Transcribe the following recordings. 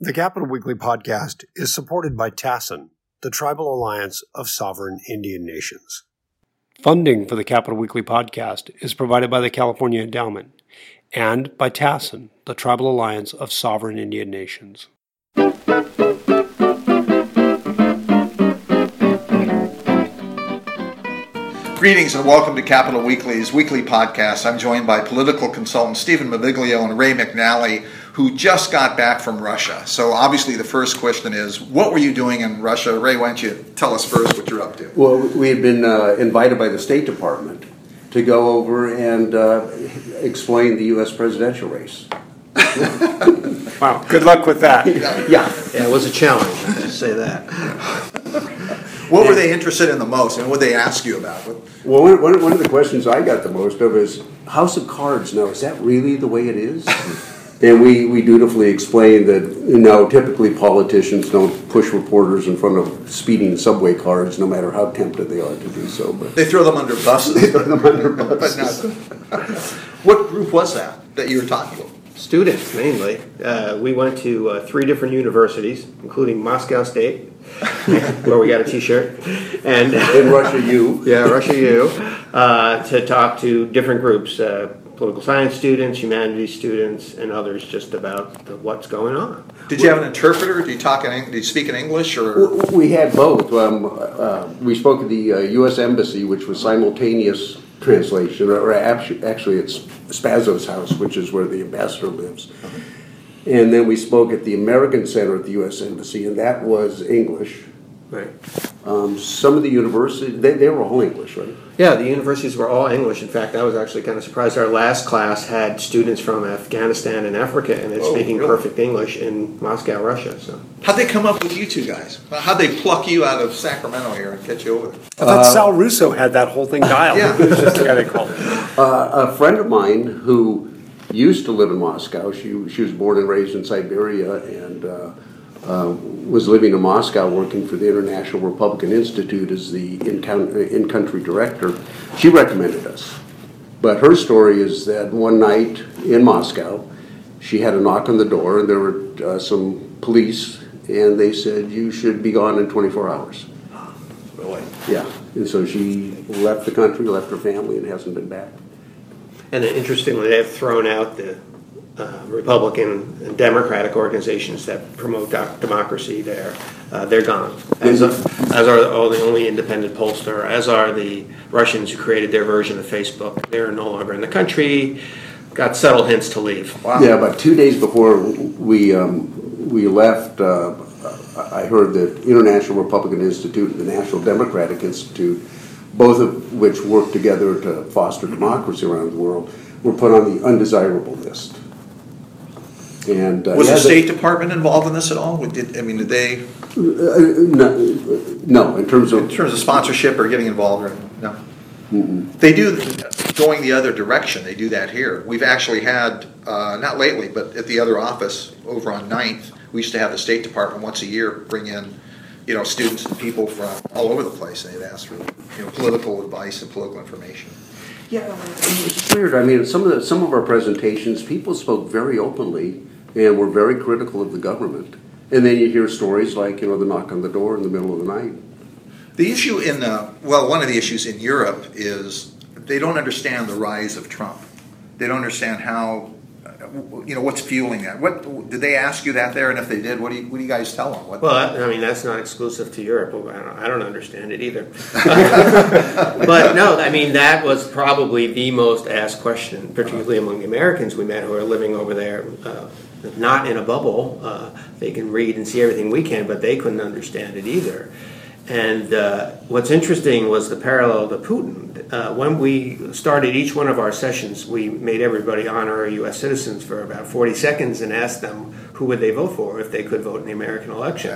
The Capital Weekly podcast is supported by TASIN, the Tribal Alliance of Sovereign Indian Nations. Funding for the Capital Weekly podcast is provided by the California Endowment and by TASIN, the Tribal Alliance of Sovereign Indian Nations. Greetings and welcome to Capital Weekly's weekly podcast. I'm joined by political consultant Stephen Maviglio and Ray McNally, who just got back from Russia. So, obviously, the first question is what were you doing in Russia? Ray, why don't you tell us first what you're up to? Well, we had been uh, invited by the State Department to go over and uh, explain the U.S. presidential race. wow, good luck with that. yeah. yeah, it was a challenge, to say that. What were they interested in the most, and what did they ask you about? Well, one, one of the questions I got the most of is House of Cards. Now, is that really the way it is? And we, we dutifully explained that you know typically politicians don't push reporters in front of speeding subway cars, no matter how tempted they are to do so. But they throw them under buses. they throw them under buses. what group was that that you were talking about? Students mainly. Uh, we went to uh, three different universities, including Moscow State, where we got a T-shirt, and in Russia U. yeah, Russia U, uh, to talk to different groups, uh, political science students, humanities students, and others, just about the, what's going on. Did you have an interpreter? Do you talk in? Did you speak in English or? We had both. Um, uh, we spoke at the U.S. Uh, Embassy, which was simultaneous translation, or actually, it's Spaso's house, which is where the ambassador lives. Uh-huh. And then we spoke at the American Center at the U.S. Embassy, and that was English. Right. Um, some of the universities, they, they were all English, right? Yeah, the universities were all English. In fact, I was actually kind of surprised. Our last class had students from Afghanistan and Africa, and it's oh, speaking really? perfect English in Moscow, Russia. So, how'd they come up with you two guys? How'd they pluck you out of Sacramento here and get you over there? I thought uh, Sal Russo had that whole thing dialed. yeah, just the guy they called. Uh, a friend of mine who used to live in Moscow. She she was born and raised in Siberia, and. Uh, uh, was living in Moscow working for the International Republican Institute as the in country director. She recommended us. But her story is that one night in Moscow, she had a knock on the door, and there were uh, some police, and they said, You should be gone in 24 hours. Really? Yeah. And so she left the country, left her family, and hasn't been back. And interestingly, they've thrown out the uh, Republican and Democratic organizations that promote democracy there, uh, they're gone. As, as are all the only independent pollster, as are the Russians who created their version of Facebook. They're no longer in the country. Got subtle hints to leave. Wow. Yeah, about two days before we um, we left, uh, I heard that International Republican Institute and the National Democratic Institute, both of which work together to foster democracy around the world, were put on the undesirable list. And uh, was the State Department involved in this at all? Did, I mean, did they? Uh, no, no, in terms of in terms of sponsorship or getting involved or no. Mm-mm. They do going the other direction. They do that here. We've actually had uh, not lately, but at the other office over on 9th, we used to have the State Department once a year bring in, you know, students and people from all over the place, and they'd ask for you know political advice and political information. Yeah, it's weird. I mean, some of the, some of our presentations, people spoke very openly and were very critical of the government. And then you hear stories like, you know, the knock on the door in the middle of the night. The issue in, uh, well, one of the issues in Europe is they don't understand the rise of Trump. They don't understand how, you know, what's fueling that. What did they ask you that there? And if they did, what do you, what do you guys tell them? What, well, I mean, that's not exclusive to Europe. I don't, I don't understand it either. but no, I mean, that was probably the most asked question, particularly among the Americans we met who are living over there. Uh, not in a bubble. Uh, they can read and see everything we can, but they couldn't understand it either. And uh, what's interesting was the parallel to Putin. Uh, when we started each one of our sessions, we made everybody honorary U.S. citizens for about 40 seconds and asked them who would they vote for if they could vote in the American election.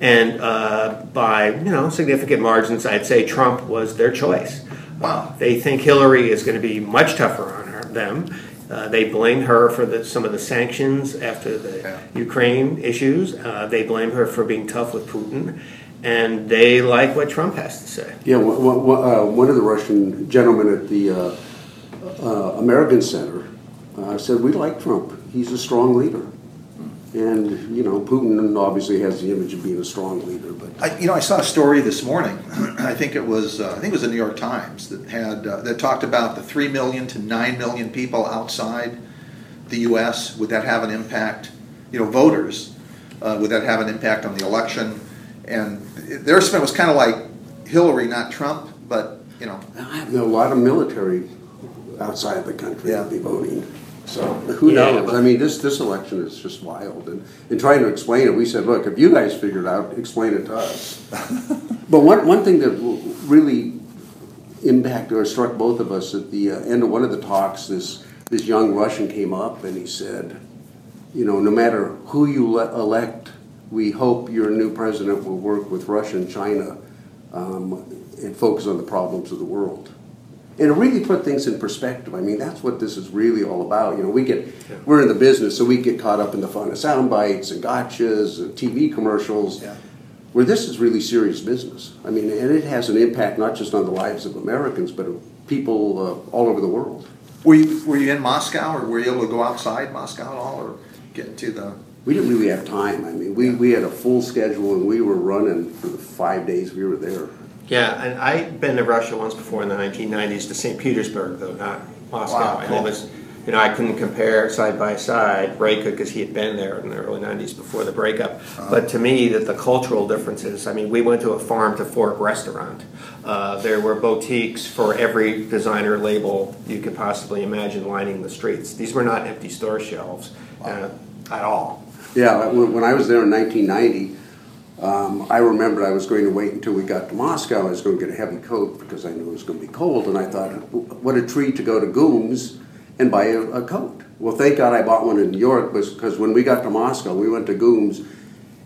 and uh, by you know significant margins, I'd say Trump was their choice. Wow. they think Hillary is going to be much tougher on her, them uh, they blame her for the, some of the sanctions after the yeah. Ukraine issues. Uh, they blame her for being tough with Putin, and they like what Trump has to say. Yeah, one, uh, one of the Russian gentlemen at the uh, uh, American Center uh, said, "We like Trump. He's a strong leader." And, you know, Putin obviously has the image of being a strong leader, but I, you know, I saw a story this morning. I think it was uh, I think it was the New York Times that had uh, that talked about the three million to nine million people outside the U.S. Would that have an impact? You know, voters. Uh, would that have an impact on the election? And their estimate was kind of like Hillary, not Trump, but you know, I have a lot of military outside the country Yeah. be voting. So who Yeah, knows? I mean, this this election is just wild. And in trying to explain it, we said, look, if you guys figure it out, explain it to us. but one one thing that really impacted or struck both of us at the uh, end of one of the talks, this this young Russian came up and he said, you know, no matter who you le- elect, we hope your new president will work with Russia and China um, and focus on the problems of the world. And it really put things in perspective. I mean, that's what this is really all about. You know, we get, we're in the business, so we get caught up in the fun of sound bites and gotchas and TV commercials. Yeah. Where this is really serious business. I mean, and it has an impact not just on the lives of Americans, but of people uh, all over the world. were you were you in Moscow or were you able to go outside Moscow at all or get into the? We didn't really have time. I mean, we, we had a full schedule and we were running for the five days we were there. Yeah, and I've been to Russia once before in the 1990s to St. Petersburg, though not Moscow. Wow, and it was, you know, I couldn't compare side by side. Ray could because he had been there in the early 90s before the breakup. Uh-huh. But to me, that the cultural differences. I mean, we went to a farm to fork restaurant. Uh, there were boutiques for every designer label you could possibly imagine lining the streets. These were not empty store shelves uh, at all. Yeah, when I was there in 1990, um, I remembered I was going to wait until we got to Moscow. I was going to get a heavy coat because I knew it was going to be cold, and I thought, what a treat to go to Gooms and buy a, a coat. Well, thank God I bought one in New York because when we got to Moscow, we went to Gooms,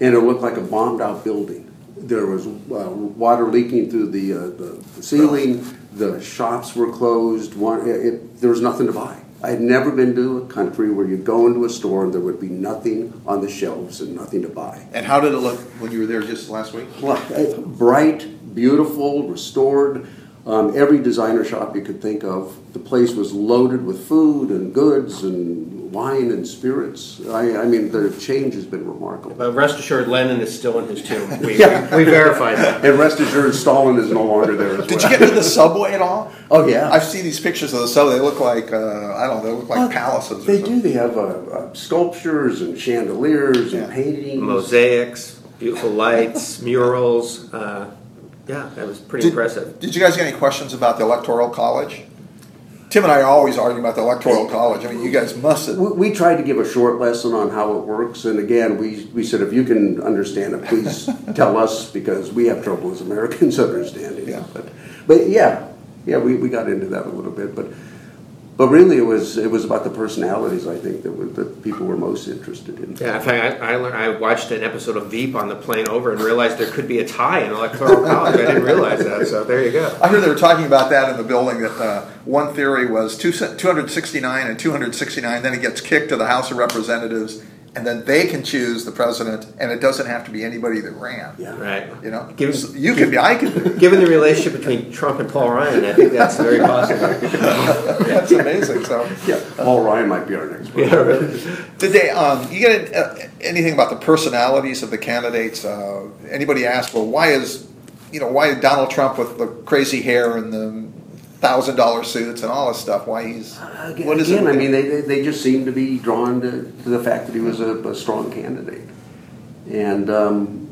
and it looked like a bombed-out building. There was uh, water leaking through the, uh, the, the ceiling. The shops were closed. One, it, it, there was nothing to buy. I had never been to a country where you'd go into a store and there would be nothing on the shelves and nothing to buy. And how did it look when you were there just last week? Well, uh, bright, beautiful, restored. Um, every designer shop you could think of. The place was loaded with food and goods and wine and spirits. I, I mean, the change has been remarkable. But rest assured, Lenin is still in his tomb. We, Yeah. we, we verified that. And rest assured, Stalin is no longer there as well. Did you get to the subway at all? Oh, yeah. I've seen these pictures of the subway. They look like uh, I don't know. They look like Well, palaces. Or They something. do. They have uh, uh, sculptures and chandeliers Yeah. and paintings. mosaics, beautiful lights, murals. Yeah, that was pretty Did, impressive. did you guys get any questions about the electoral college? Tim and I are always arguing about the electoral college. I mean, you guys must have. We, we tried to give a short lesson on how it works, and again, we, we said if you can understand it, please tell us because we have trouble as Americans understanding Yeah. it. But, but yeah, yeah, we, we got into that a little bit, but but really, it was it was about the personalities. I think that were, that people were most interested in. Yeah, in fact, I, I, learned, I watched an episode of Veep on the plane over and realized there could be a tie in electoral college. I didn't realize that, so there you go. I heard they were talking about that in the building. That uh, one theory was two, 269 and 269. Then it gets kicked to the House of Representatives, and then they can choose the president, and it doesn't have to be anybody that ran. Yeah. Right. You know, Given, So you could be. I could. given the relationship between Trump and Paul Ryan, I think that's very possible. That's amazing. So. Yeah, Paul Ryan might be our next one. Yeah, really. Did they? Um, you get uh, anything about the personalities of the candidates? Uh, anybody ask, well, why is you know why Donald Trump with the crazy hair and the thousand dollar suits and all this stuff? Why he's Again, what is it? again, I mean, they, they, they just seemed to be drawn to, to the fact that he was a, a strong candidate. And um,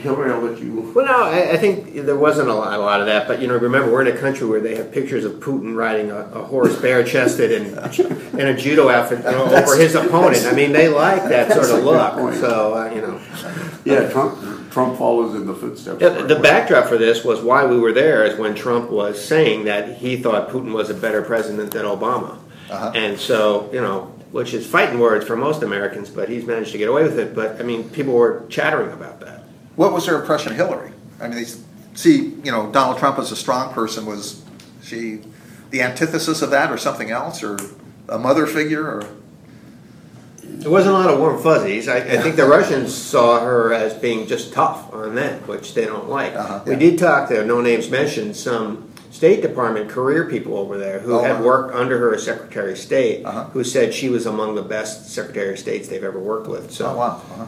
Hillary, I'll let you. Well, no, I, I think there wasn't a lot, a lot of that. But you know, remember, we're in a country where they have pictures of Putin riding a, a horse, bare-chested, and in a judo outfit you know, over his opponent. I mean, they like that sort of look. So uh, you know, Yeah, Trump, Trump follows in the footsteps. Yeah, the backdrop for this was why we were there is when Trump was saying that he thought Putin was a better president than Obama. Uh-huh. And so, you know, which is fighting words for most Americans, but he's managed to get away with it. But I mean, people were chattering about that. What was their impression of Hillary? I mean, they see, you know, Donald Trump as a strong person. Was she the antithesis of that, or something else, or a mother figure, or There wasn't a lot of warm fuzzies. I, I think the Russians saw her as being just tough on them, which they don't like. Uh-huh, we did talk there, no names mentioned, some State Department career people over there who Oh, had wow. worked under her as Secretary of State, Uh-huh. who said she was among the best Secretary of States they've ever worked with. So, Oh, wow. Uh-huh.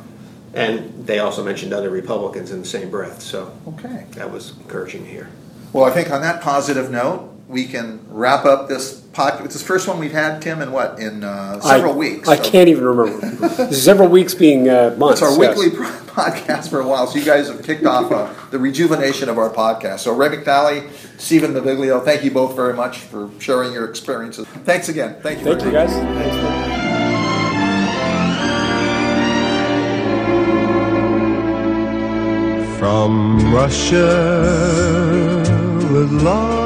and they also mentioned other Republicans in the same breath. So Okay. that was encouraging to hear. Well, I think on that positive note, we can wrap up this podcast. It's the first one we've had, Tim, in what, in uh, several I, weeks? I So can't even remember. several weeks being uh, months. It's our yes. weekly podcast for a while, so you guys have kicked off uh, the rejuvenation of our podcast. So Ray McNally, Stephen Maviglio, thank you both very much for sharing your experiences. Thanks again. Thank you. Thank you, guys. Thanks, man. From Russia with love.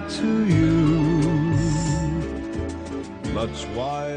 to you. That's why.